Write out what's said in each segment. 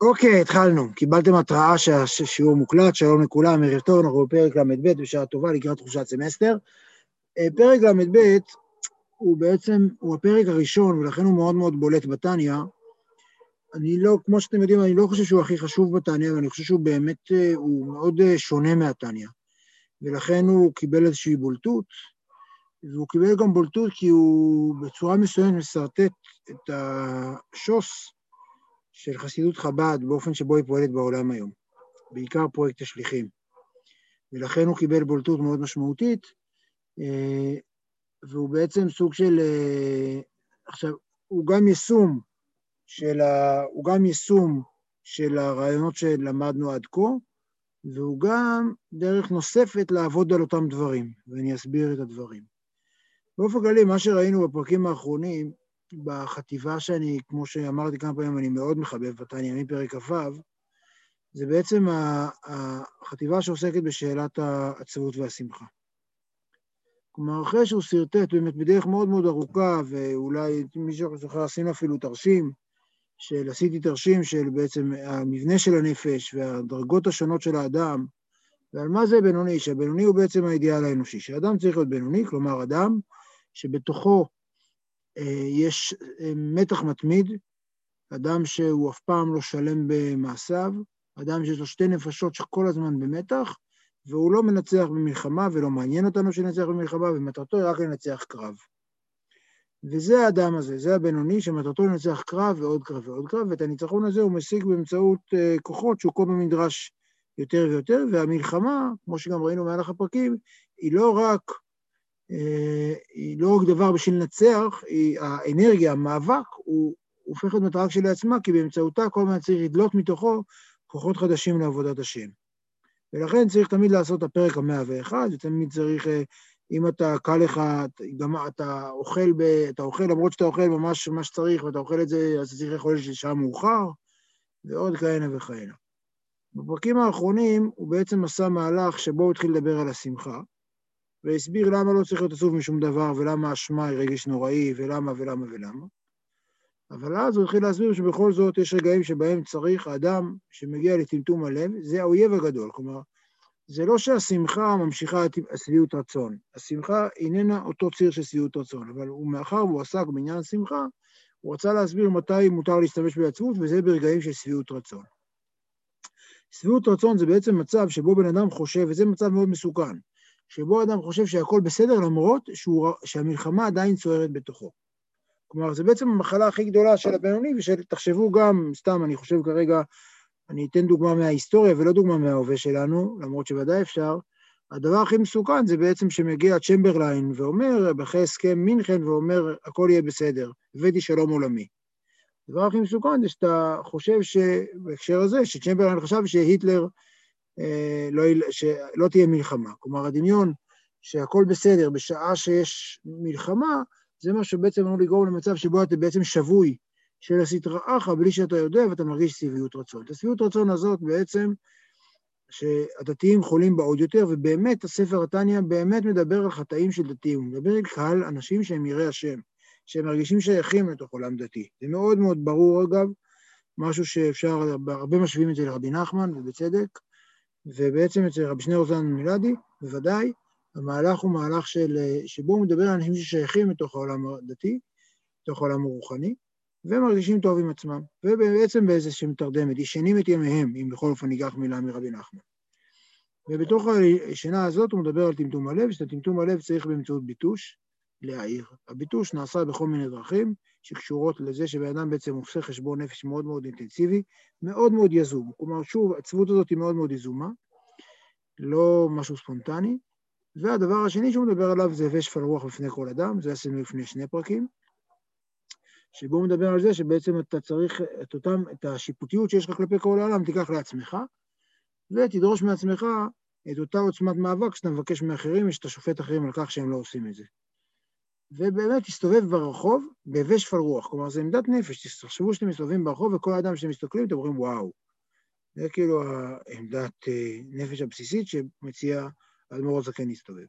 אוקיי, התחלנו. קיבלתם התראה שהשיעור מוקלט, שלום לכולם, ערב טוב, אנחנו בפרק ל"ב בשעה טובה לקראת תחושת סמסטר. אה, פרק ל"ב הוא בעצם, הוא הפרק הראשון, ולכן הוא מאוד מאוד בולט בתניא. אני לא, כמו שאתם יודעים, אני לא חושב שהוא הכי חשוב בתניא, אבל אני חושב שהוא באמת, אה, הוא מאוד אה, שונה מהתניא. ולכן הוא קיבל איזושהי בולטות, והוא קיבל גם בולטות כי הוא בצורה מסוימת משרטט את השוס של חסידות חב"ד באופן שבו היא פועלת בעולם היום, בעיקר פרויקט השליחים. ולכן הוא קיבל בולטות מאוד משמעותית, אה, והוא בעצם סוג של... אה, עכשיו, הוא גם יישום של, ה, הוא גם יישום של הרעיונות שלמדנו עד כה, והוא גם דרך נוספת לעבוד על אותם דברים, ואני אסביר את הדברים. באופן כללי, מה שראינו בפרקים האחרונים, בחטיבה שאני, כמו שאמרתי כמה פעמים, אני מאוד מחבב בתניא מפרק כ"ו, זה בעצם החטיבה שעוסקת בשאלת העצבות והשמחה. כלומר, אחרי שהוא שרטט באמת בדרך מאוד מאוד ארוכה, ואולי מישהו זוכר, עשינו אפילו תרשים, של עשיתי תרשים של בעצם המבנה של הנפש והדרגות השונות של האדם, ועל מה זה בינוני, שהבינוני הוא בעצם האידיאל האנושי, שאדם צריך להיות בינוני, כלומר אדם שבתוכו אה, יש אה, מתח מתמיד, אדם שהוא אף פעם לא שלם במעשיו, אדם שיש לו שתי נפשות שכל הזמן במתח, והוא לא מנצח במלחמה ולא מעניין אותנו שננצח במלחמה, ומטרתו היא רק לנצח קרב. וזה האדם הזה, זה הבינוני שמטרתו לנצח קרב ועוד קרב ועוד קרב, ואת הניצחון הזה הוא משיג באמצעות uh, כוחות שהוא כל פעם נדרש יותר ויותר, והמלחמה, כמו שגם ראינו במהלך הפרקים, היא לא רק, היא לא רק דבר בשביל לנצח, היא, האנרגיה, המאבק, הוא הופך להיות מטרה כשלעצמה, כי באמצעותה כל הזמן צריך לדלות מתוכו כוחות חדשים לעבודת השם. ולכן צריך תמיד לעשות את הפרק המאה ואחד, ותמיד צריך... Uh, אם אתה, קל לך, גם אתה אוכל, ב, אתה אוכל, למרות שאתה אוכל ממש מה שצריך, ואתה אוכל את זה, אז אתה צריך לאכול שעה מאוחר, ועוד כהנה וכהנה. בפרקים האחרונים הוא בעצם עשה מהלך שבו הוא התחיל לדבר על השמחה, והסביר למה לא צריך להיות עצוב משום דבר, ולמה אשמה היא רגש נוראי, ולמה ולמה ולמה. אבל אז הוא התחיל להסביר שבכל זאת יש רגעים שבהם צריך האדם שמגיע לטמטום הלב, זה האויב הגדול. כלומר, זה לא שהשמחה ממשיכה את שביעות רצון. השמחה איננה אותו ציר של שביעות רצון, אבל הוא מאחר והוא עסק בעניין השמחה, הוא רצה להסביר מתי מותר להשתמש בעצבות, וזה ברגעים של שביעות רצון. שביעות רצון זה בעצם מצב שבו בן אדם חושב, וזה מצב מאוד מסוכן, שבו אדם חושב שהכל בסדר למרות שהוא, שהמלחמה עדיין צוערת בתוכו. כלומר, זה בעצם המחלה הכי גדולה של הבינוני, ושתחשבו גם, סתם, אני חושב כרגע אני אתן דוגמה מההיסטוריה ולא דוגמה מההווה שלנו, למרות שוודאי אפשר. הדבר הכי מסוכן זה בעצם שמגיע צ'מברליין ואומר, אחרי הסכם מינכן, ואומר, הכל יהיה בסדר, הבאתי שלום עולמי. הדבר הכי מסוכן זה שאתה חושב שבהקשר הזה, שצ'מברליין חשב שהיטלר לא, שלא תהיה מלחמה. כלומר, הדמיון שהכל בסדר בשעה שיש מלחמה, זה מה שבעצם אמור לגרום למצב שבו אתה בעצם שבוי של הסטרא אחא בלי שאתה יודע ואתה מרגיש שביעות רצון. את השביעות רצון הזאת בעצם, שהדתיים חולים בה עוד יותר, ובאמת הספר התניא באמת מדבר על חטאים של דתיים, הוא מדבר על קהל אנשים שהם יראי השם, שהם מרגישים שייכים לתוך עולם דתי. זה מאוד מאוד ברור אגב, משהו שאפשר, הרבה משווים את זה לרבי נחמן, ובצדק, ובעצם אצל רבי שני רוזן מילדי, בוודאי, המהלך הוא מהלך של, שבו הוא מדבר על אנשים ששייכים לתוך העולם הדתי, לתוך העולם הרוחני, ומרגישים טוב עם עצמם, ובעצם באיזושהי תרדמת, ישנים את ימיהם, אם בכל אופן ניקח מילה מרבי נחמן. ובתוך השינה הזאת הוא מדבר על טמטום הלב, שאת טמטום הלב צריך באמצעות ביטוש להעיר. הביטוש נעשה בכל מיני דרכים שקשורות לזה שבן אדם בעצם עושה חשבון נפש מאוד מאוד אינטנסיבי, מאוד מאוד יזום. כלומר, שוב, הצוות הזאת היא מאוד מאוד יזומה, לא משהו ספונטני. והדבר השני שהוא מדבר עליו זה הווה שפל רוח בפני כל אדם, זה עשינו לפני שני פרקים. שבו הוא מדבר על זה שבעצם אתה צריך את אותם, את השיפוטיות שיש לך כלפי כל העולם, תיקח לעצמך, ותדרוש מעצמך את אותה עוצמת מאבק שאתה מבקש מאחרים ושאתה שופט אחרים על כך שהם לא עושים את זה. ובאמת תסתובב ברחוב בהווה שפל רוח, כלומר זה עמדת נפש, תחשבו שאתם מסתובבים ברחוב וכל אדם שאתם מסתכלים אתם אומרים וואו. זה כאילו העמדת אה, נפש הבסיסית שמציע האדמו"ר הזקן להסתובב.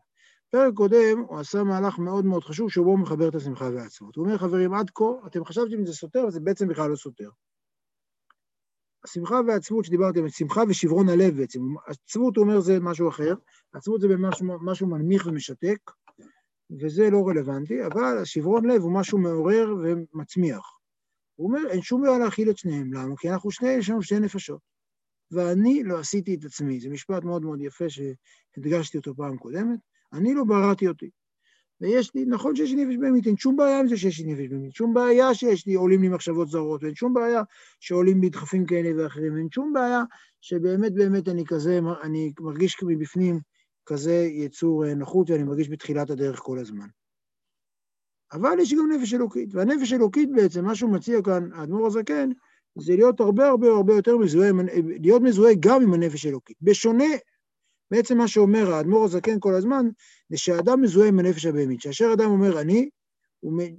בפרק קודם הוא עשה מהלך מאוד מאוד חשוב, שבו הוא מחבר את השמחה והעצבות. הוא אומר, חברים, עד כה, אתם חשבתם אם זה סותר, אבל זה בעצם בכלל לא סותר. השמחה והעצבות שדיברתם, שמחה ושברון הלב בעצם. עצבות, הוא אומר, זה משהו אחר. עצבות זה משהו, משהו מנמיך ומשתק, וזה לא רלוונטי, אבל השברון לב הוא משהו מעורר ומצמיח. הוא אומר, אין שום בעיה להכיל את שניהם. למה? כי אנחנו שני, יש לנו שתי נפשות. ואני לא עשיתי את עצמי. זה משפט מאוד מאוד יפה שהדגשתי אותו פעם קודמת. אני לא בראתי אותי. ויש לי, נכון שיש לי נפש בהמית, אין שום בעיה עם זה שיש לי נפש בהמית, שום בעיה שיש לי, עולים לי מחשבות זרות, ואין שום בעיה שעולים בי דחפים כאלה ואחרים, אין שום בעיה שבאמת באמת אני כזה, אני מרגיש מבפנים כזה יצור אה, נחות, ואני מרגיש בתחילת הדרך כל הזמן. אבל יש גם נפש אלוקית, והנפש אלוקית בעצם, מה שהוא מציע כאן, האדמו"ר הזקן, זה להיות הרבה הרבה הרבה יותר מזוהה, להיות מזוהה גם עם הנפש האלוקית. בשונה בעצם מה שאומר האדמו"ר הזקן כל הזמן, זה שהאדם מזוהה עם הנפש הבהמית. כאשר אדם אומר אני,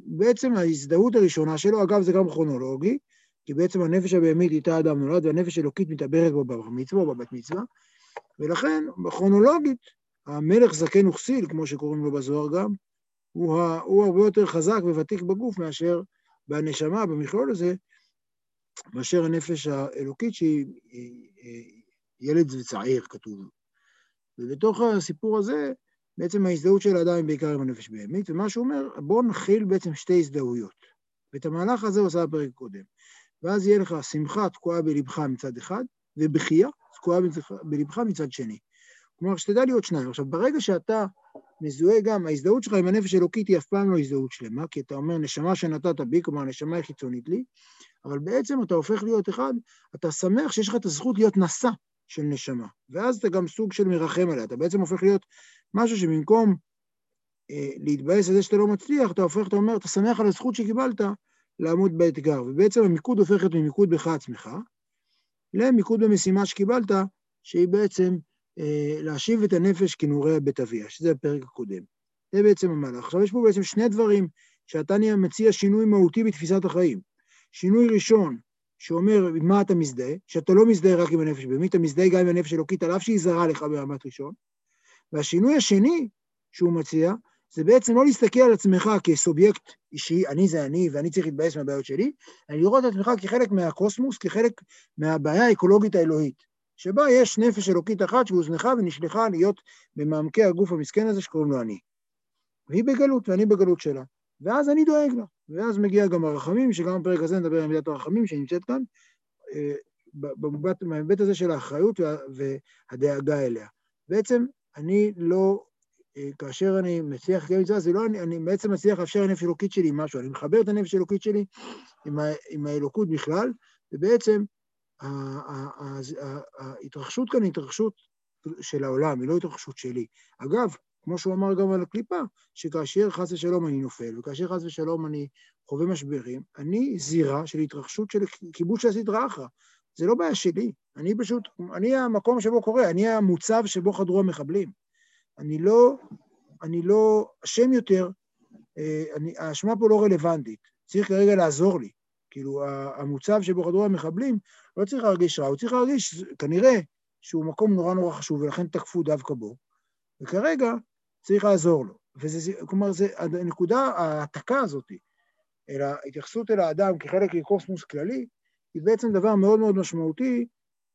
בעצם ההזדהות הראשונה שלו, אגב זה גם כרונולוגי, כי בעצם הנפש הבהמית איתה אדם נולד, והנפש האלוקית מתעברת בו בבר מצווה או בבת מצווה, ולכן כרונולוגית, המלך זקן וכסיל, כמו שקוראים לו בזוהר גם, הוא, ה, הוא הרבה יותר חזק וותיק בגוף מאשר בנשמה, במכלול הזה, מאשר הנפש האלוקית שהיא ילד וצעיר, כתוב. ובתוך הסיפור הזה, בעצם ההזדהות של האדם היא בעיקר עם הנפש בהמית, ומה שהוא אומר, בואו נכיל בעצם שתי הזדהויות. ואת המהלך הזה הוא עשה בפרק הקודם. ואז יהיה לך שמחה תקועה בלבך מצד אחד, ובכייה תקועה בלבך מצד שני. כלומר, שתדע להיות שניים. עכשיו, ברגע שאתה מזוהה גם, ההזדהות שלך עם הנפש האלוקית היא אף פעם לא הזדהות שלמה, כי אתה אומר, נשמה שנתת בי, כלומר, הנשמה היא חיצונית לי, אבל בעצם אתה הופך להיות אחד, אתה שמח שיש לך את הזכות להיות נשא של נשמה. ואז אתה גם סוג של מרחם עליה, אתה בעצם הופך להיות משהו שבמקום אה, להתבאס על זה שאתה לא מצליח, אתה הופך, אתה אומר, אתה שמח על הזכות שקיבלת לעמוד באתגר. ובעצם המיקוד הופך להיות ממיקוד בך עצמך, למיקוד במשימה שקיבלת, שהיא בעצם אה, להשיב את הנפש כנעוריה בית אביה, שזה הפרק הקודם. זה בעצם המהלך. עכשיו יש פה בעצם שני דברים שאתה מציע שינוי מהותי בתפיסת החיים. שינוי ראשון, שאומר עם מה אתה מזדהה, שאתה לא מזדהה רק עם הנפש בהמית, אתה מזדהה גם עם הנפש אלוקית, על אף שהיא זרה לך ברמת ראשון. והשינוי השני שהוא מציע, זה בעצם לא להסתכל על עצמך כסובייקט אישי, אני זה אני ואני צריך להתבאס מהבעיות שלי, אלא לראות את עצמך כחלק מהקוסמוס, כחלק מהבעיה האקולוגית האלוהית, שבה יש נפש אלוקית אחת שהוזנחה ונשלחה להיות במעמקי הגוף המסכן הזה שקוראים לו אני. והיא בגלות, ואני בגלות שלה. ואז אני דואג לה. ואז מגיע גם הרחמים, שגם בפרק הזה נדבר על מידת הרחמים שנמצאת כאן, אה, בהיבט הזה של האחריות והדאגה אליה. בעצם אני לא, אה, כאשר אני מצליח לקיים מצווה, זה לא אני, אני בעצם מצליח לאפשר לנפש אלוקית שלי משהו, אני מחבר את הנפש האלוקית שלי עם, ה, עם האלוקות בכלל, ובעצם ההתרחשות כאן היא התרחשות של העולם, היא לא התרחשות שלי. אגב, כמו שהוא אמר גם על הקליפה, שכאשר חס ושלום אני נופל, וכאשר חס ושלום אני חווה משברים, אני זירה של התרחשות של כיבוש של הסדרה אחרא. זה לא בעיה שלי, אני פשוט, אני המקום שבו קורה, אני המוצב שבו חדרו המחבלים. אני לא, אני לא אשם יותר, אה, אני, האשמה פה לא רלוונטית, צריך כרגע לעזור לי. כאילו, המוצב שבו חדרו המחבלים לא צריך להרגיש רע, הוא צריך להרגיש, כנראה, שהוא מקום נורא נורא חשוב, ולכן תקפו דווקא בו. וכרגע צריך לעזור לו. וזה, כלומר, זה, הנקודה, ההעתקה הזאת, אל ההתייחסות אל האדם כחלק מקוסמוס כללי, היא בעצם דבר מאוד מאוד משמעותי,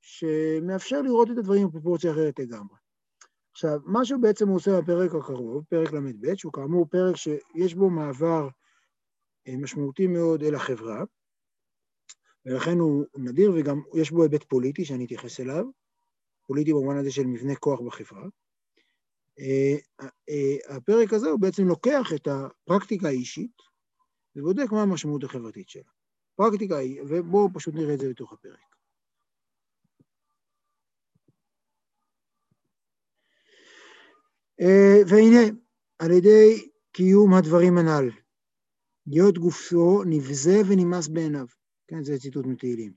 שמאפשר לראות את הדברים בפרופורציה אחרת לגמרי. עכשיו, מה שהוא בעצם עושה בפרק הקרוב, פרק ל"ב, שהוא כאמור פרק שיש בו מעבר אה, משמעותי מאוד אל החברה, ולכן הוא נדיר וגם יש בו היבט פוליטי שאני אתייחס אליו, פוליטי במובן הזה של מבנה כוח בחברה. אה, אה, הפרק הזה הוא בעצם לוקח את הפרקטיקה האישית ובודק מה המשמעות החברתית שלה. פרקטיקה היא, ובואו פשוט נראה את זה בתוך הפרק. אה, והנה, על ידי קיום הדברים הנ"ל, להיות גופו נבזה ונמאס בעיניו. כן, זה ציטוט מתהילים.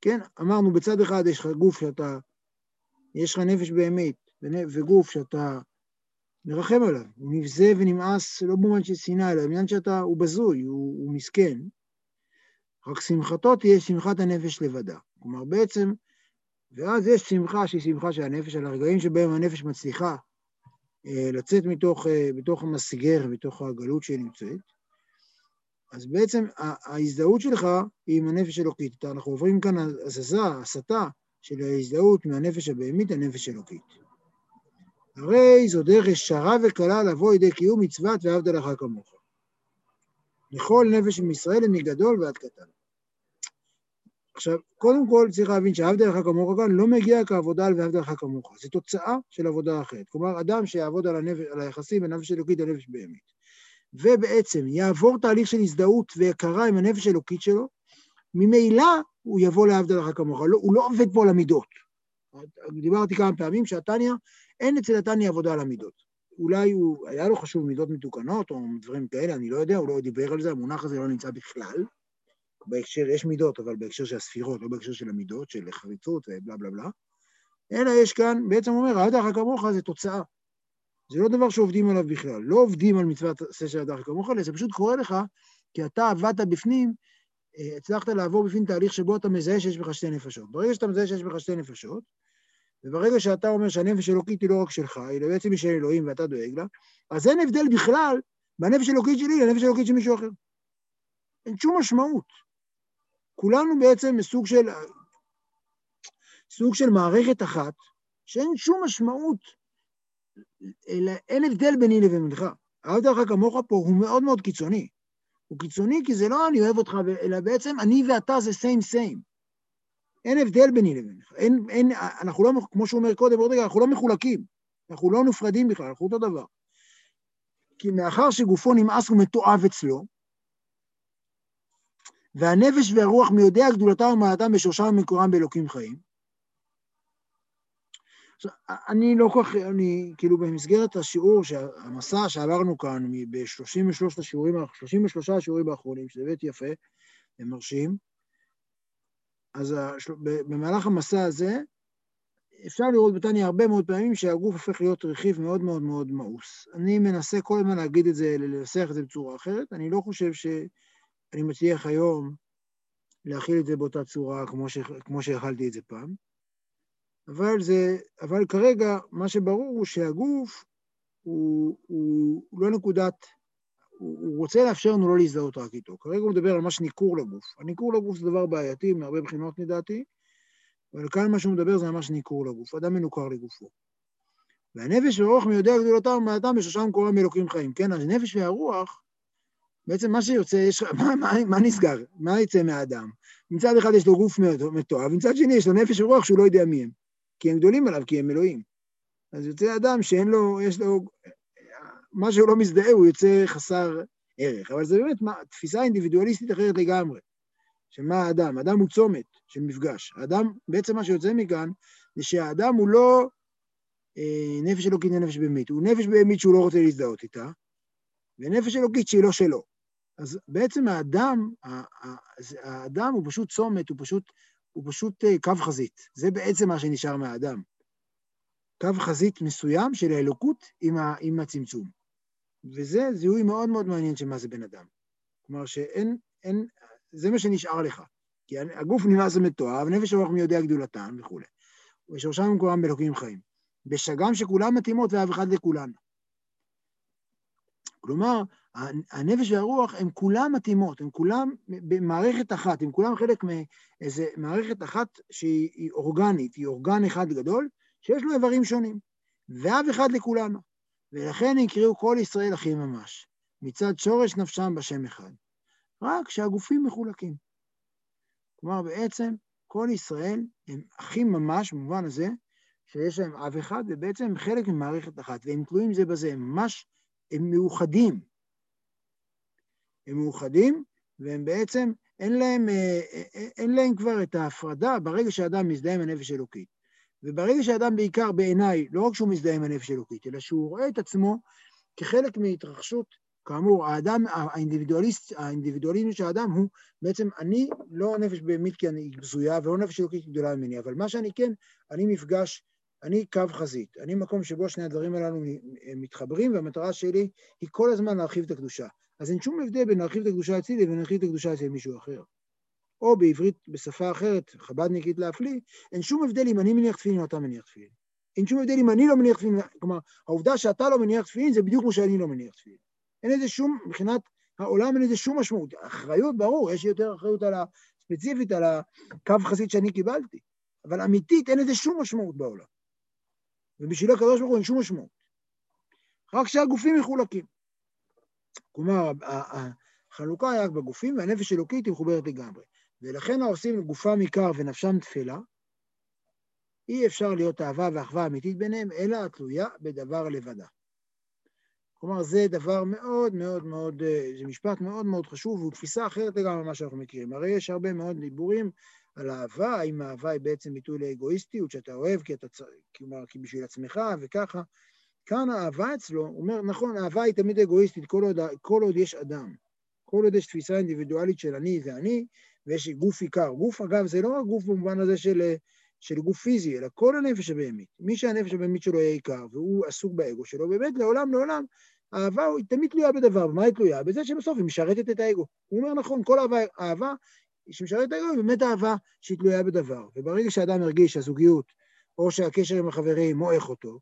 כן, אמרנו, בצד אחד יש לך גוף שאתה, יש לך נפש באמת, וגוף שאתה מרחם עליו, הוא נבזה ונמאס לא במובן של שנאה, אלא במובן שאתה, הוא בזוי, הוא, הוא מסכן. רק שמחתו תהיה שמחת הנפש לבדה. כלומר, בעצם, ואז יש שמחה שהיא שמחה של הנפש, על הרגעים שבהם הנפש מצליחה אה, לצאת מתוך, אה, מתוך המסגר, מתוך הגלות שהיא נמצאת, אז בעצם ההזדהות שלך היא עם הנפש אלוקית. אנחנו עוברים כאן הזזה, הסתה של ההזדהות מהנפש הבהמית לנפש אלוקית. הרי זו דרך ישרה וקלה לבוא לידי קיום מצוות ואהבת לך כמוך. לכל נפש מישראל מגדול ועד קטן. עכשיו, קודם כל צריך להבין שאהבת לך כמוך כאן לא מגיע כעבודה על ואהבת לך כמוך, זו תוצאה של עבודה אחרת. כלומר, אדם שיעבוד על, הנפש, על היחסים בין נפש אלוקית לנפש בהמית, ובעצם יעבור תהליך של הזדהות והכרה עם הנפש האלוקית שלו, ממילא הוא יבוא לעבד לך כמוך, לא, הוא לא עובד פה על המידות. דיברתי כמה פעמים שהתניא, אין אצל התניא עבודה על המידות. אולי הוא, היה לו חשוב מידות מתוקנות או דברים כאלה, אני לא יודע, הוא לא דיבר על זה, המונח הזה לא נמצא בכלל. בהקשר, יש מידות, אבל בהקשר של הספירות, לא בהקשר של המידות, של חריצות ובלה בלה בלה. אלא יש כאן, בעצם אומר, לך כמוך זה תוצאה. זה לא דבר שעובדים עליו בכלל. לא עובדים על מצוות עשה של לך כמוך, אלא זה פשוט קורה לך, כי אתה עבדת בפנים, אה, הצלחת לעבור בפנים תהליך שבו אתה מזהה שיש בך שתי נפשות. ברגע שאתה מזהה שיש בך שתי נפשות, וברגע שאתה אומר שהנפש אלוקית היא לא רק שלך, היא בעצם היא של אלוהים ואתה דואג לה, אז אין הבדל בכלל בנפש אלוקית שלי לנפש אלוקית של מישהו אחר. אין שום משמעות. כולנו בעצם מסוג של, סוג של מערכת אחת, שאין שום משמעות, אלא אין הבדל ביני לבינך. אהבת לך כמוך פה הוא מאוד מאוד קיצוני. הוא קיצוני כי זה לא אני אוהב אותך, אלא בעצם אני ואתה זה סיים סיים. אין הבדל ביני לבינך. אין, אין, אנחנו לא, כמו שהוא אומר קודם, עוד רגע, אנחנו לא מחולקים. אנחנו לא נפרדים בכלל, אנחנו אותו דבר. כי מאחר שגופו נמאס ומתועב אצלו, והנפש והרוח מיודע גדולתם ומעלתם בשורשם ומקורם באלוקים חיים. אני לא כל כך, אני כאילו במסגרת השיעור, המסע שעברנו כאן ב-33 השיעורים, 33 השיעורים האחרונים, שזה באמת יפה ומרשים, אז במהלך המסע הזה, אפשר לראות בתניא הרבה מאוד פעמים שהגוף הופך להיות רכיב מאוד מאוד מאוד מאוס. אני מנסה כל הזמן להגיד את זה, לנסח את זה בצורה אחרת, אני לא חושב ש... אני מצליח היום להכיל את זה באותה צורה כמו, ש, כמו שהכלתי את זה פעם, אבל, זה, אבל כרגע מה שברור הוא שהגוף הוא, הוא לא נקודת, הוא, רוצה לאפשר לנו לא להזדהות רק איתו. כרגע הוא מדבר על ממש ניכור לגוף. הניכור לגוף זה דבר בעייתי מהרבה בחינות לדעתי, אבל כאן מה שהוא מדבר זה ממש ניכור לגוף, אדם מנוכר לגופו. והנפש והרוח מיודע גדולתם ומעלתם בשושם קוראים אלוקים חיים. כן, אז הנפש והרוח בעצם מה שיוצא, יש, מה, מה, מה נסגר? מה יצא מהאדם? מצד אחד יש לו גוף מתועב, מצד שני יש לו נפש ורוח שהוא לא יודע מי הם, כי הם גדולים עליו, כי הם אלוהים. אז יוצא אדם שאין לו, יש לו, מה שהוא לא מזדהה הוא יוצא חסר ערך. אבל זה באמת מה, תפיסה אינדיבידואליסטית אחרת לגמרי. של מה האדם? האדם הוא צומת של מפגש. האדם, בעצם מה שיוצא מכאן, זה שהאדם הוא לא אה, נפש אלוקית לנפש בהמית, הוא נפש בהמית שהוא לא רוצה להזדהות איתה, ונפש אלוקית שהיא לא שלו. אז בעצם האדם, האדם הוא פשוט צומת, הוא פשוט, הוא פשוט אה, קו חזית. זה בעצם מה שנשאר מהאדם. קו חזית מסוים של האלוקות עם הצמצום. וזה זיהוי מאוד מאוד מעניין של מה זה בן אדם. כלומר שאין, אין, זה מה שנשאר לך. כי הגוף נמאס ומתואר, ונפש הרוח מי יודע גדולתן וכולי. ושורשם מקורם באלוקים חיים. בשגם שכולם מתאימות ואף אחד לכולן. כלומר, הנפש והרוח הן כולן מתאימות, הן כולן במערכת אחת, הן כולן חלק מאיזה מערכת אחת שהיא אורגנית, היא אורגן אחד גדול, שיש לו איברים שונים, ואב אחד לכולנו. ולכן יקראו כל ישראל אחים ממש, מצד שורש נפשם בשם אחד. רק שהגופים מחולקים. כלומר, בעצם כל ישראל הם אחים ממש, במובן הזה, שיש להם אב אחד, ובעצם הם חלק ממערכת אחת, והם תלויים זה בזה, הם ממש, הם מאוחדים. הם מאוחדים, והם בעצם, אין להם, אה, אה, אין להם כבר את ההפרדה ברגע שאדם מזדהה עם הנפש האלוקית. וברגע שאדם בעיקר בעיניי, לא רק שהוא מזדהה עם הנפש האלוקית, אלא שהוא רואה את עצמו כחלק מהתרחשות, כאמור, האדם, האינדיבידואליסט, האינדיבידואליזם של האדם הוא בעצם, אני לא נפש בהמית כי אני בזויה, ולא נפש אלוקית גדולה ממני, אבל מה שאני כן, אני מפגש, אני קו חזית, אני מקום שבו שני הדברים הללו מתחברים, והמטרה שלי היא כל הזמן להרחיב את הקדושה. אז אין שום הבדל בין להרחיב את הקדושה אצלי לבין להרחיב את הקדושה אצל מישהו אחר. או בעברית, בשפה אחרת, חב"דניקית להפליא, אין שום הבדל אם אני מניח תפילין או אתה מניח תפילין. אין שום הבדל אם אני לא מניח תפילין, כלומר, העובדה שאתה לא מניח תפילין זה בדיוק כמו שאני לא מניח תפילין. אין לזה שום, מבחינת העולם אין לזה שום משמעות. אחריות, ברור, יש יותר אחריות על ה... ספציפית על הקו חסיד שאני קיבלתי, אבל אמיתית אין לזה שום משמעות בעולם. ובשביל הקדוש ברוך הוא אין שום משמעות. רק שהגופים מחולקים. כלומר, החלוקה היא רק בגופים, והנפש אלוקית היא מחוברת לגמרי. ולכן העושים גופם עיקר ונפשם תפלה, אי אפשר להיות אהבה ואחווה אמיתית ביניהם, אלא התלויה בדבר לבדה. כלומר, זה דבר מאוד מאוד מאוד, זה משפט מאוד מאוד חשוב, והוא תפיסה אחרת לגמרי ממה שאנחנו מכירים. הרי יש הרבה מאוד דיבורים על אהבה, האם אהבה היא בעצם ביטוי לאגואיסטיות, שאתה אוהב כי אתה צריך, כלומר, כי בשביל עצמך וככה. כאן האהבה אצלו, הוא אומר, נכון, אהבה היא תמיד אגואיסטית כל עוד, כל עוד יש אדם. כל עוד יש תפיסה אינדיבידואלית של אני זה אני, ויש גוף עיקר. גוף, אגב, זה לא רק גוף במובן הזה של, של גוף פיזי, אלא כל הנפש הבהמית. מי שהנפש הבהמית שלו יהיה עיקר, והוא עסוק באגו שלו, באמת לעולם לעולם, אהבה היא תמיד תלויה בדבר. במה היא תלויה? בזה שבסוף היא משרתת את האגו. הוא אומר, נכון, כל אהבה, אהבה שמשרתת את האגו היא באמת אהבה שהיא תלויה בדבר. וברגע שאדם מרגיש שהזוגיות, או שהקשר עם החברים מועך אותו,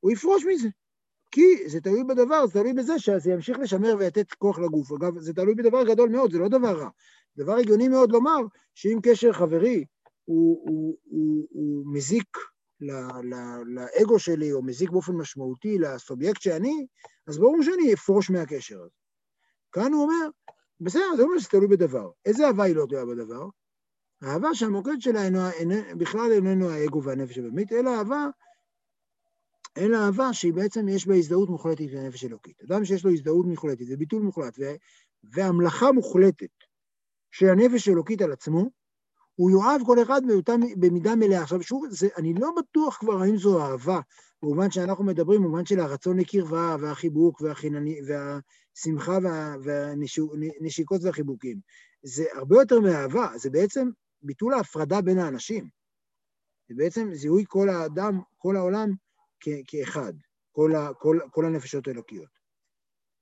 הוא יפרוש מזה. כי זה תלוי בדבר, זה תלוי בזה שזה ימשיך לשמר ולתת כוח לגוף. אגב, זה תלוי בדבר גדול מאוד, זה לא דבר רע. דבר הגיוני מאוד לומר שאם קשר חברי הוא, הוא, הוא, הוא מזיק ל, ל, לאגו שלי, או מזיק באופן משמעותי לסובייקט שאני, אז ברור שאני אפרוש מהקשר הזה. כאן הוא אומר, בסדר, זה אומר שזה תלוי בדבר. איזה אהבה היא לא תלויה בדבר? אהבה שהמוקד שלה אינו, אינו, בכלל איננו האגו והנפש הבאמית, אלא אהבה אלא אהבה שהיא בעצם יש בה הזדהות מוחלטת לנפש אלוקית. אדם שיש לו הזדהות מוחלטת וביטול מוחלט והמלאכה מוחלטת של הנפש האלוקית על עצמו, הוא יאהב כל אחד באותה, במידה מלאה. עכשיו שוב, זה, אני לא בטוח כבר האם זו אהבה, במובן שאנחנו מדברים, במובן של הרצון לקרבה והחיבוק והחינני, והשמחה וה, והנשיקות והחיבוקים. זה הרבה יותר מאהבה, זה בעצם ביטול ההפרדה בין האנשים. זה בעצם זיהוי כל האדם, כל העולם, כאחד, כל, ה, כל, כל הנפשות האלוקיות.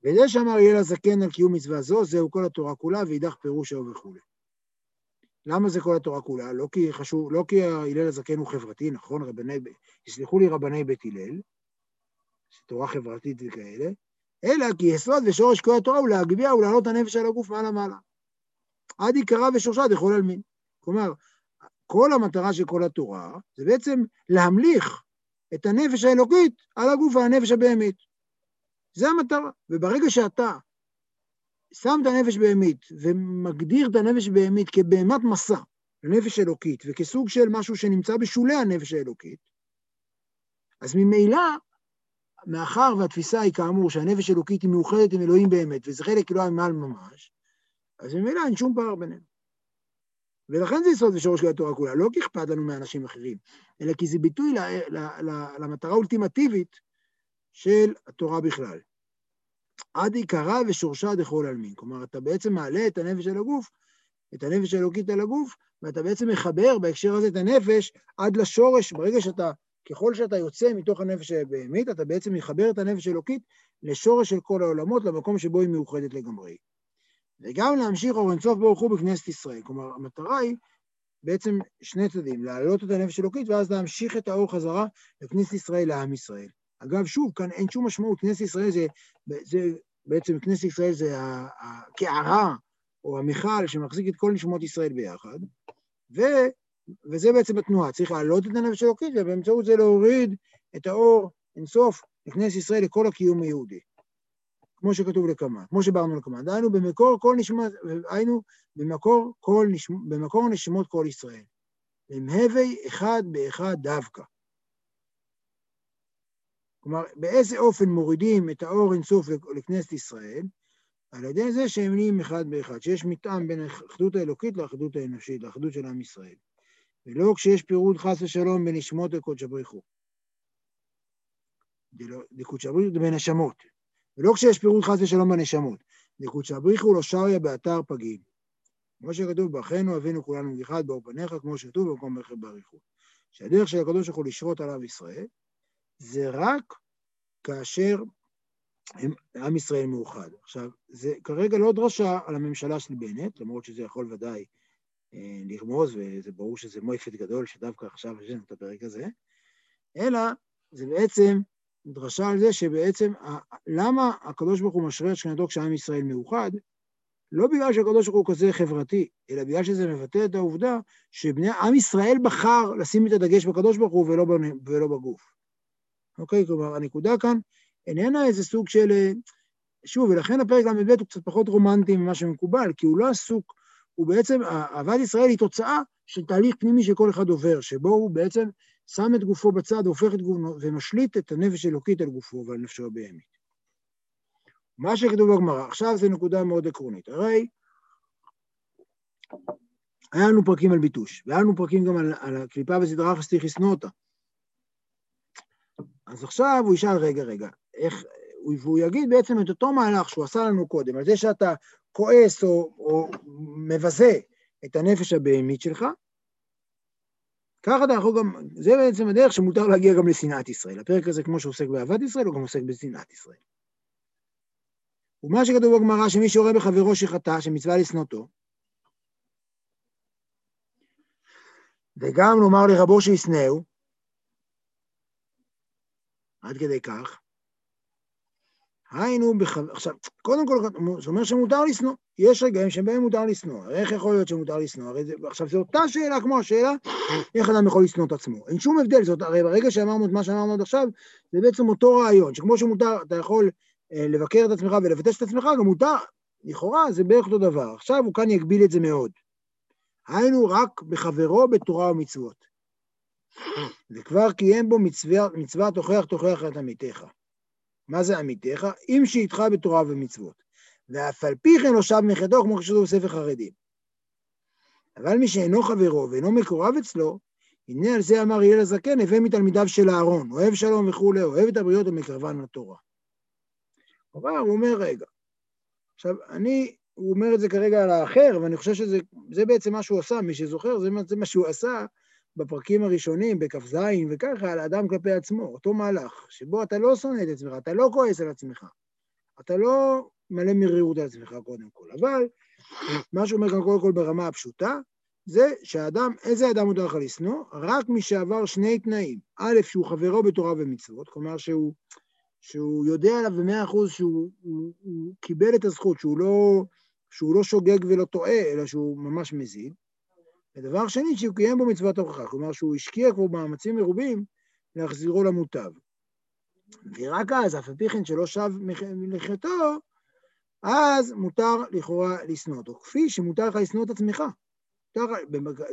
וזה שאמר יהיה לזקן על קיום מצווה זו, זהו כל התורה כולה, ואידך פירושה וכולי. למה זה כל התורה כולה? לא כי חשוב, לא כי הלל הזקן הוא חברתי, נכון, רבני, יסלחו לי רבני בית הלל, תורה חברתית וכאלה, אלא כי יסוד ושורש כל התורה הוא להגביה ולהעלות הנפש על הגוף מעלה מעלה. עד עיקרה ושורשה דכל עלמין. כלומר, כל המטרה של כל התורה זה בעצם להמליך את הנפש האלוקית על הגוף והנפש הבהמית. זה המטרה. וברגע שאתה שם את הנפש בהמית ומגדיר את הנפש בהמית כבהמת מסע לנפש אלוקית וכסוג של משהו שנמצא בשולי הנפש האלוקית, אז ממילא, מאחר והתפיסה היא כאמור שהנפש האלוקית היא מאוחדת עם אלוהים באמת, וזה חלק אלוהים מעל ממש, אז ממילא אין שום פער ביניהם. ולכן זה יסוד ושורש של התורה כולה, לא כי אכפת לנו מאנשים אחרים, אלא כי זה ביטוי למטרה האולטימטיבית של התורה בכלל. עד עיקרה ושורשה דכל עלמין. כלומר, אתה בעצם מעלה את הנפש על הגוף, את הנפש האלוקית על הגוף, ואתה בעצם מחבר בהקשר הזה את הנפש עד לשורש, ברגע שאתה, ככל שאתה יוצא מתוך הנפש הבהמית, אתה בעצם מחבר את הנפש האלוקית לשורש של כל העולמות, למקום שבו היא מאוחדת לגמרי. וגם להמשיך אור אינסוף ברוך הוא בכנסת ישראל. כלומר, המטרה היא בעצם שני צדדים, להעלות את הנפש האלוקית ואז להמשיך את האור חזרה לכנסת ישראל, לעם ישראל. אגב, שוב, כאן אין שום משמעות, כנסת ישראל זה, זה בעצם כנסת ישראל זה הקערה או המכל שמחזיק את כל נשמות ישראל ביחד, ו, וזה בעצם התנועה, צריך להעלות את הנפש האלוקית ובאמצעות זה להוריד את האור אינסוף לכנסת ישראל לכל הקיום היהודי. כמו שכתוב לקמה, כמו שברנו לקמה. דהיינו, במקור כל נשמות, היינו, במקור, כל נשמות, במקור נשמות כל ישראל. הם הווי אחד באחד דווקא. כלומר, באיזה אופן מורידים את האור אינסוף לכנסת ישראל? על ידי זה שהם נהיים אחד באחד, שיש מתאם בין האחדות האלוקית לאחדות האנושית, לאחדות של עם ישראל. ולא כשיש פירוד חס ושלום בין נשמות לקודש הבריחו. לקודש הבריחו זה בנשמות. ולא כשיש פירוד חס ושלום בנשמות. לקודש הבריחו לא שריה באתר פגים. כמו שכתוב, ברכנו אבינו כולנו מאחד באור פניך, כמו שכתוב במקום רכב באריכות. שהדרך של הקדוש ברוך הוא לשרות עליו ישראל, זה רק כאשר עם ישראל מאוחד. עכשיו, זה כרגע לא דרשה על הממשלה של בנט, למרות שזה יכול ודאי אה, לרמוז, וזה ברור שזה מויפת גדול, שדווקא עכשיו יש לנו את הפרק הזה, אלא זה בעצם דרשה על זה שבעצם, למה הקדוש ברוך הוא משרה את שכנתו כשעם ישראל מאוחד? לא בגלל שהקדוש ברוך הוא כזה חברתי, אלא בגלל שזה מבטא את העובדה שבני עם ישראל בחר לשים את הדגש בקדוש ברוך הוא ולא, ולא בגוף. אוקיי? כלומר, הנקודה כאן איננה איזה סוג של... שוב, ולכן הפרק ל"ב הוא קצת פחות רומנטי ממה שמקובל, כי הוא לא עסוק, הוא בעצם, אהבת ישראל היא תוצאה של תהליך פנימי שכל אחד עובר, שבו הוא בעצם שם את גופו בצד, הופך את גופו, ומשליט את הנפש האלוקית על גופו ועל נפשו הבהמית. מה שכתוב בגמרא, עכשיו זו נקודה מאוד עקרונית. הרי היה לנו פרקים על ביטוש, והיה לנו פרקים גם על, על הקליפה וסדרה חסתי חסנו אותה. אז עכשיו הוא ישאל, רגע, רגע, איך, והוא יגיד בעצם את אותו מהלך שהוא עשה לנו קודם, על זה שאתה כועס או, או מבזה את הנפש הבהמית שלך, ככה יכול גם, זה בעצם הדרך שמותר להגיע גם לשנאת ישראל. הפרק הזה, כמו שעוסק באהבת ישראל, הוא גם עוסק בשנאת ישראל. ומה שכתוב בגמרא, שמי שרואה בחברו שחטא, שמצווה לשנותו, וגם לומר לרבו שישנאו, עד כדי כך, היינו, בח... עכשיו, קודם כל, זה אומר שמותר לשנוא. יש רגעים שבהם מותר לשנוא. איך יכול להיות שמותר לשנוא? הרי זה, עכשיו, זו אותה שאלה כמו השאלה, איך אדם יכול לשנוא את עצמו. אין שום הבדל, זאת, הרי ברגע שאמרנו את מה שאמרנו עד עכשיו, זה בעצם אותו רעיון, שכמו שמותר, אתה יכול אה, לבקר את עצמך ולבטש את עצמך, גם מותר, לכאורה זה בערך אותו דבר. עכשיו הוא כאן יגביל את זה מאוד. היינו רק בחברו בתורה ומצוות. וכבר קיים בו מצווה, מצווה תוכיח תוכיח את עמיתך. מה זה עמיתך? אם שאיתך בתורה ומצוות. ואף על פי כן לא שב מחטאו, כמו שכתוב בספר חרדים. אבל מי שאינו חברו ואינו מקורב אצלו, הנה על זה אמר יאל הזקן, הווה מתלמידיו של אהרון, אוהב שלום וכולי, אוהב את הבריות ומקרבן לתורה. אבל הוא אומר, רגע, עכשיו, אני, הוא אומר את זה כרגע על האחר, ואני חושב שזה בעצם מה שהוא עשה, מי שזוכר, זה, זה מה שהוא עשה בפרקים הראשונים, בכ"ז וככה, על האדם כלפי עצמו, אותו מהלך, שבו אתה לא שונא את עצמך, אתה לא כועס על עצמך, אתה לא מלא מרירות על עצמך קודם כל, אבל מה שאומר כאן קודם כל ברמה הפשוטה, זה שהאדם, איזה אדם מותר לך לשנוא? רק מי שעבר שני תנאים. א', שהוא חברו בתורה ומצוות, כלומר שהוא, שהוא יודע עליו במאה אחוז שהוא הוא, הוא קיבל את הזכות, שהוא לא, שהוא לא שוגג ולא טועה, אלא שהוא ממש מזיד. ודבר שני, שהוא קיים בו מצוות הוכחה, כלומר שהוא השקיע כבר מאמצים מרובים להחזירו למוטב. ורק אז, אף על פי כן שלא שב מלכתו, אז מותר לכאורה לשנוא אותו, כפי שמותר לך לשנוא את עצמך.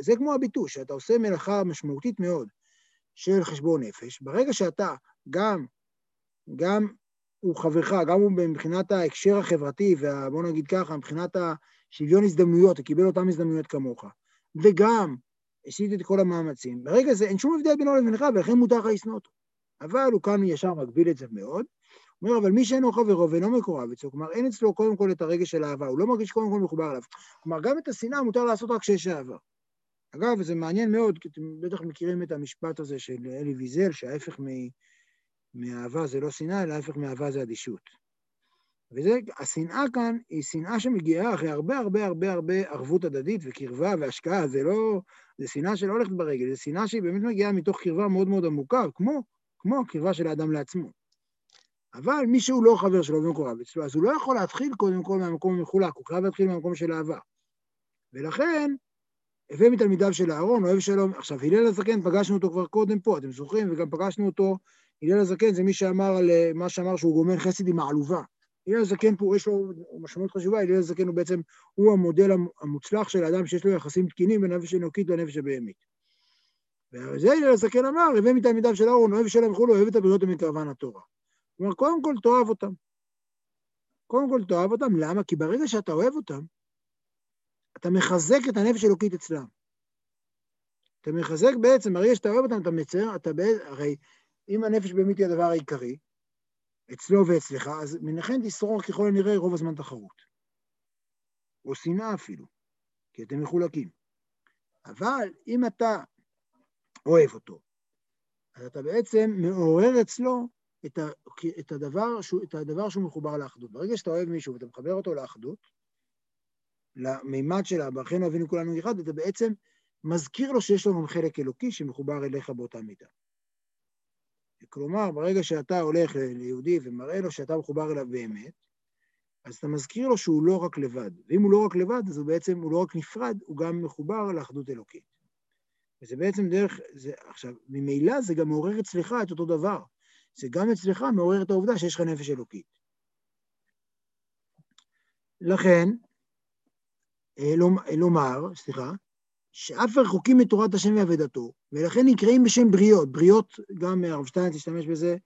זה כמו הביטוי, שאתה עושה מלאכה משמעותית מאוד של חשבון נפש, ברגע שאתה גם, גם הוא חברך, גם הוא מבחינת ההקשר החברתי, ובוא נגיד ככה, מבחינת השוויון הזדמנויות, הוא קיבל אותן הזדמנויות כמוך, וגם עשית את כל המאמצים. ברגע זה אין שום הבדל בינו לבינך, ולכן מותר לך לשנוא אותו. אבל הוא כאן ישר מגביל את זה מאוד. הוא אומר, אבל מי שאינו חברו ואינו מקורב אצלו, כלומר, אין אצלו קודם כל את הרגש של אהבה, הוא לא מרגיש קודם כל מחובר אליו. כלומר, גם את השנאה מותר לעשות רק כשיש אהבה. אגב, זה מעניין מאוד, כי אתם בטח מכירים את המשפט הזה של אלי ויזל, שההפך מאהבה זה לא שנאה, אלא ההפך מאהבה זה אדישות. והשנאה כאן היא שנאה שמגיעה אחרי הרבה הרבה הרבה הרבה ערבות הדדית וקרבה והשקעה, זה לא, זה שנאה שלא הולכת ברגל, זה שנאה שהיא באמת מגיעה מתוך קרבה מאוד מאוד עמוקה, כמו, כמו הקרבה של האדם לעצמו. אבל מי שהוא לא חבר שלו ומקורב אצלו, אז הוא לא יכול להתחיל קודם כל מהמקום המחולק, הוא חייב להתחיל מהמקום של אהבה. ולכן, הווה מתלמידיו של אהרון, אוהב שלום. עכשיו, הלל הזקן, פגשנו אותו כבר קודם פה, אתם זוכרים? וגם פגשנו אותו, הלל הזקן זה מי שאמר על מה שאמר שהוא גומל חסד עם העלובה. הלל הזקן פה, יש לו משמעות חשובה, הלל הזקן הוא בעצם, הוא המודל המוצלח של האדם שיש לו יחסים תקינים בין נפש אלוקית לנפש הבהמית. וזה הלל הזקן אמר, הווה מתלמידיו של אהרון, אוהב שלום וכולו, אוהב את הבריות ומקרבן התורה. כלומר, קודם כל תאהב אותם. קודם כל תאהב אותם, למה? כי ברגע שאתה אוהב אותם, אתה מחזק את הנפש האלוקית אצלם. אתה מחזק בעצם, הרגע שאתה אוהב אותם, אתה מצר, אתה בעצם, הרי אם הנפש באמת היא הדבר העיקרי, אצלו ואצלך, אז מנחם תשרור ככל הנראה רוב הזמן תחרות. או שנאה אפילו, כי אתם מחולקים. אבל אם אתה אוהב אותו, אז אתה בעצם מעורר אצלו את, ה, את, הדבר, שהוא, את הדבר שהוא מחובר לאחדות. ברגע שאתה אוהב מישהו ואתה מחבר אותו לאחדות, למימד שלה, באחינו אבינו כולנו אחד, אתה בעצם מזכיר לו שיש לנו חלק אלוקי שמחובר אליך באותה מידה. כלומר, ברגע שאתה הולך ליהודי ומראה לו שאתה מחובר אליו באמת, אז אתה מזכיר לו שהוא לא רק לבד. ואם הוא לא רק לבד, אז הוא בעצם, הוא לא רק נפרד, הוא גם מחובר לאחדות אלוקית. וזה בעצם דרך, זה, עכשיו, ממילא זה גם מעורר אצלך את אותו דבר. זה גם אצלך מעורר את העובדה שיש לך נפש אלוקית. לכן, אה, לומר, סליחה, שאף רחוקים מתורת השם ואבדתו, ולכן נקראים בשם בריות. בריות, גם הרב שטיין תשתמש בזה,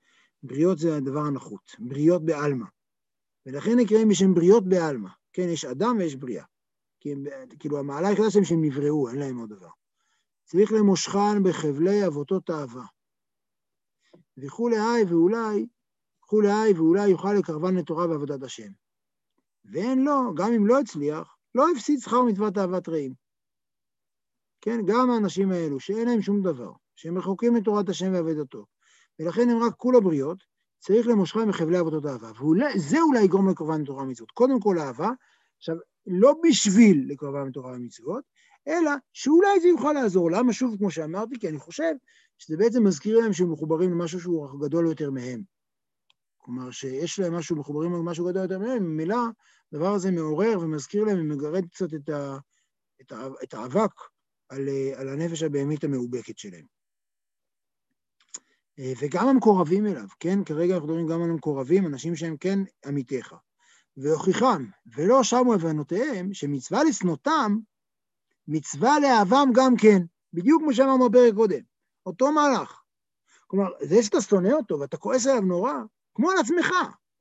בריות זה הדבר הנחות, בריות בעלמא. ולכן נקראים בשם בריות בעלמא. כן, יש אדם ויש בריאה. כי הם, כאילו, המעלה היחידה שלהם שהם נבראו, אין להם עוד דבר. צריך למושכן בחבלי אבותות אהבה. וכולי היי ואולי, וכולי היי ואולי יוכל לקרבן לתורה בעבודת השם. ואין לו, גם אם לא הצליח, לא הפסיד שכר מצוות אהבת רעים. כן, גם האנשים האלו, שאין להם שום דבר, שהם רחוקים מתורת השם ועבודתו, ולכן הם רק כולה בריות, צריך למושכם מחבלי עבודות אהבה. וזה אולי יגרום לקרבן מתורה ומצוות. קודם כל אהבה, עכשיו, לא בשביל לקרבן מתורה ומצוות, אלא שאולי זה יוכל לעזור. למה? שוב, כמו שאמרתי, כי אני חושב שזה בעצם מזכיר להם שהם מחוברים למשהו שהוא גדול יותר מהם. כלומר, שיש להם משהו, מחוברים למשהו גדול יותר מהם, ממילא הדבר הזה מעורר ומזכיר להם ומגרד קצת את, ה, את, ה, את האבק על, על הנפש הבהמית המאובקת שלהם. וגם המקורבים אליו, כן? כרגע אנחנו מדברים גם על המקורבים, אנשים שהם כן עמיתיך. והוכיחם, ולא שמו הבנותיהם, שמצווה לשנותם, מצווה לאהבם גם כן, בדיוק כמו שאמרנו בפרק קודם, אותו מהלך. כלומר, זה שאתה שונא אותו ואתה כועס עליו נורא, כמו על עצמך,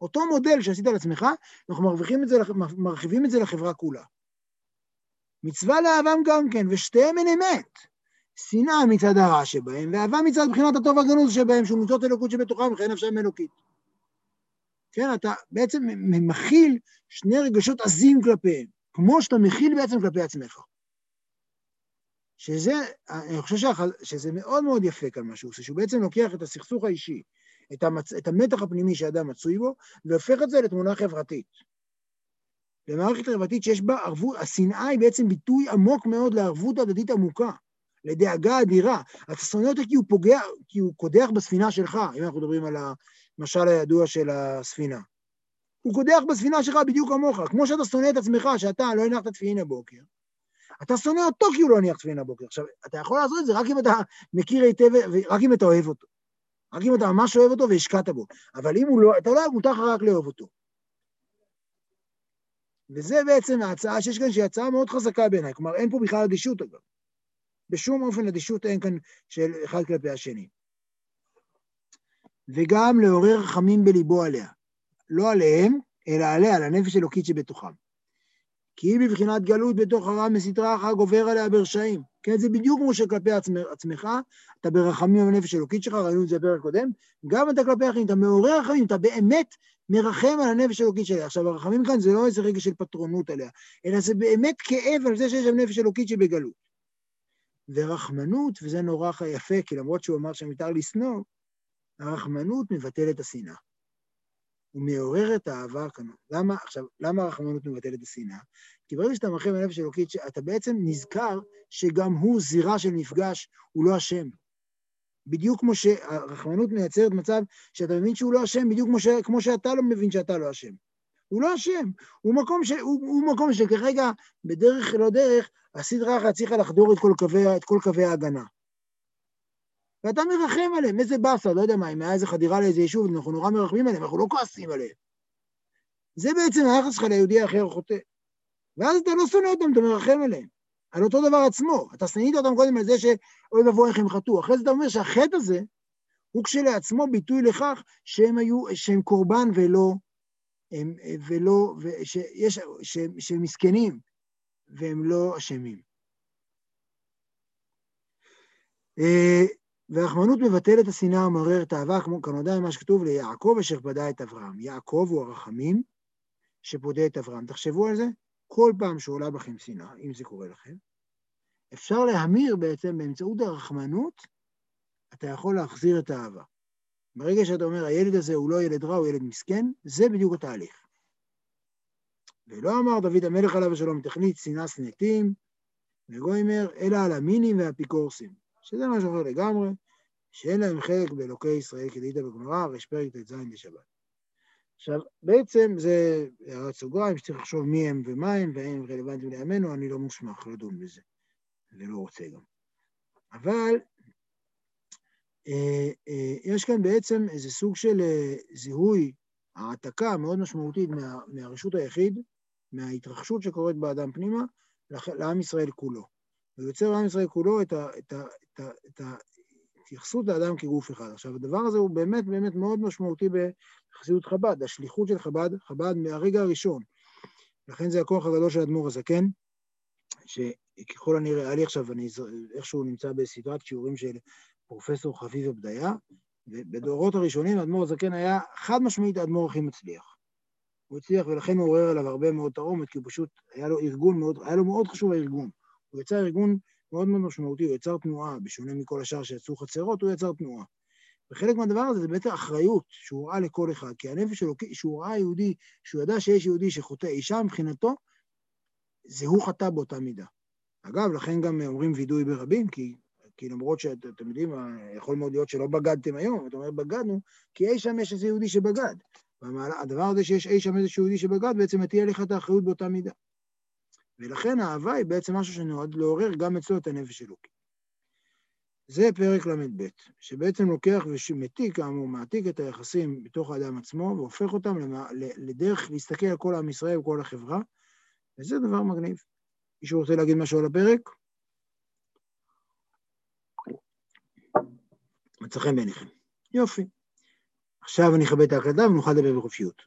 אותו מודל שעשית על עצמך, אנחנו מרוויחים את זה, מרחיבים את זה לחברה כולה. מצווה לאהבם גם כן, ושתיהם אין אמת. שנאה מצד הרע שבהם, ואהבה מצד בחינת הטוב הגנוז שבהם, שהוא מצוות אלוקות שבתוכם, וכן נפשם אלוקית. כן, אתה בעצם מכיל שני רגשות עזים כלפיהם, כמו שאתה מכיל בעצם כלפי עצמך. שזה, אני חושב שח, שזה מאוד מאוד יפה כאן מה שהוא עושה, שהוא בעצם לוקח את הסכסוך האישי, את, המצ, את המתח הפנימי שאדם מצוי בו, והופך את זה לתמונה חברתית. למערכת חברתית שיש בה ערבות, השנאה היא בעצם ביטוי עמוק מאוד לערבות הדדית עמוקה, לדאגה אדירה. אתה שונא אותו כי הוא פוגע, כי הוא קודח בספינה שלך, אם אנחנו מדברים על המשל הידוע של הספינה. הוא קודח בספינה שלך בדיוק כמוך, כמו שאתה שונא את עצמך, שאתה לא הנחת תפילין הבוקר. אתה שונא אותו כי הוא לא הניח תפילין הבוקר. עכשיו, אתה יכול לעשות את זה רק אם אתה מכיר היטב, ורק אם אתה אוהב אותו. רק אם אתה ממש אוהב אותו והשקעת בו. אבל אם הוא לא, אתה לא, מותר לך רק לאהוב אותו. וזה בעצם ההצעה שיש כאן, שהיא הצעה מאוד חזקה בעיניי. כלומר, אין פה בכלל אדישות, אגב. בשום אופן אדישות אין כאן של אחד כלפי השני. וגם לעורר רחמים בליבו עליה. לא עליהם, אלא עליה, על הנפש אלוקית שבתוכם. כי היא בבחינת גלות בתוך הרע מסתרה אחר גובר עליה ברשעים. כן, זה בדיוק כמו שכלפי עצמך, עצמך אתה ברחמים בנפש אלוקית שלך, ראינו את זה בפרק קודם, גם אתה כלפי אחרים, אתה מעורר רחמים, אתה באמת מרחם על הנפש אלוקית שלה. עכשיו, הרחמים כאן זה לא איזה רגע של פטרונות עליה, אלא זה באמת כאב על זה שיש שם נפש אלוקית שבגלות. ורחמנות, וזה נורא יפה, כי למרות שהוא אמר שמותר לשנוא, הרחמנות מבטלת את השנאה. הוא מעורר את האהבה כאן. למה, עכשיו, למה הרחמנות מבטלת את השנאה? כי ברגע שאתה מרחם בנפש אלוקית, אתה בעצם נזכר שגם הוא זירה של מפגש, הוא לא אשם. בדיוק כמו שהרחמנות מייצרת מצב שאתה מבין שהוא לא אשם, בדיוק כמו, ש, כמו שאתה לא מבין שאתה לא אשם. הוא לא אשם, הוא מקום, ש, הוא, הוא מקום שכרגע, בדרך לא דרך, הסדרה אחת צריכה לחדור את כל קווי, את כל קווי ההגנה. ואתה מרחם עליהם, איזה באסה, לא יודע מה, אם היה איזה חדירה לאיזה יישוב, אנחנו נורא מרחמים עליהם, אנחנו לא כועסים עליהם. זה בעצם היחס שלך ליהודי האחר חוטא. ואז אתה לא שונא אותם, אתה מרחם עליהם. על אותו דבר עצמו. אתה שנית אותם קודם על זה שאוי ואבוי איך הם חטאו. אחרי זה אתה אומר שהחטא הזה הוא כשלעצמו ביטוי לכך שהם היו, שהם קורבן ולא, הם, ולא, שיש, שהם, שהם מסכנים והם לא אשמים. אה, והרחמנות מבטלת את השנאה ומעוררת אהבה, כמו כנודע ממה שכתוב ליעקב אשר פדה את אברהם. יעקב הוא הרחמים שפודה את אברהם. תחשבו על זה, כל פעם שעולה בכם שנאה, אם זה קורה לכם, אפשר להמיר בעצם באמצעות הרחמנות, אתה יכול להחזיר את האהבה. ברגע שאתה אומר, הילד הזה הוא לא ילד רע, הוא ילד מסכן, זה בדיוק התהליך. ולא אמר דוד המלך עליו השלום, תכנית שנאה שנאתים, וגוימר, אלא על המינים והאפיקורסים, שזה משהו אחר לגמרי, שאין להם חלק באלוקי ישראל כדאית בגמרא, ויש פרק ט"ז בשבת. עכשיו, בעצם זה הערת סוגריים שצריך לחשוב מי הם ומה הם, והאם הם רלוונטיים לימינו, אני לא מוסמך לדון בזה, ולא רוצה גם. אבל אה, אה, יש כאן בעצם איזה סוג של אה, זיהוי, העתקה מאוד משמעותית מה, מהרשות היחיד, מההתרחשות שקורית באדם פנימה, לעם ישראל כולו. ויוצר לעם ישראל כולו את ההתייחסות לאדם כגוף אחד. עכשיו, הדבר הזה הוא באמת באמת מאוד משמעותי בחסידות חב"ד, השליחות של חב"ד, חב"ד מהרגע הראשון. לכן זה הכוח הגדול של האדמו"ר הזקן, שככל הנראה, היה לי עכשיו, אני איכשהו נמצא בסדרת שיעורים של פרופסור חביב עבדיה, ובדורות הראשונים האדמו"ר הזקן היה חד משמעית האדמו"ר הכי מצליח. הוא הצליח ולכן הוא עורר עליו הרבה מאוד תרומת, כי הוא פשוט, היה לו ארגון מאוד, היה לו מאוד חשוב הארגון. הוא יצר ארגון מאוד מאוד משמעותי, הוא יצר תנועה, בשונה מכל השאר שיצאו חצרות, הוא יצר תנועה. וחלק מהדבר הזה זה בעצם אחריות שהוא ראה לכל אחד, כי הנפש שלו, שהוא ראה יהודי, שהוא ידע שיש יהודי שחוטא אישה מבחינתו, זה הוא חטא באותה מידה. אגב, לכן גם אומרים וידוי ברבים, כי, כי למרות שאתם יודעים, יכול מאוד להיות שלא בגדתם היום, אתה אומר בגדנו, כי אי שם יש איזה יהודי שבגד. והדבר הזה שיש אי שם איזה יהודי שבגד, בעצם מטיל לך את האחריות באותה מידה. ולכן האהבה היא בעצם משהו שנועד לעורר גם אצלו את הנפש אלוקי. זה פרק ל"ב, שבעצם לוקח ומעתיק, כאמור, מעתיק את היחסים בתוך האדם עצמו, והופך אותם לדרך להסתכל על כל עם ישראל וכל החברה, וזה דבר מגניב. מישהו רוצה להגיד משהו על הפרק? מצא חן בעיניכם. יופי. עכשיו אני אכבד את ההקלטה ונוכל לדבר בחופשיות.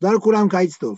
תודה לכולם, קיץ טוב.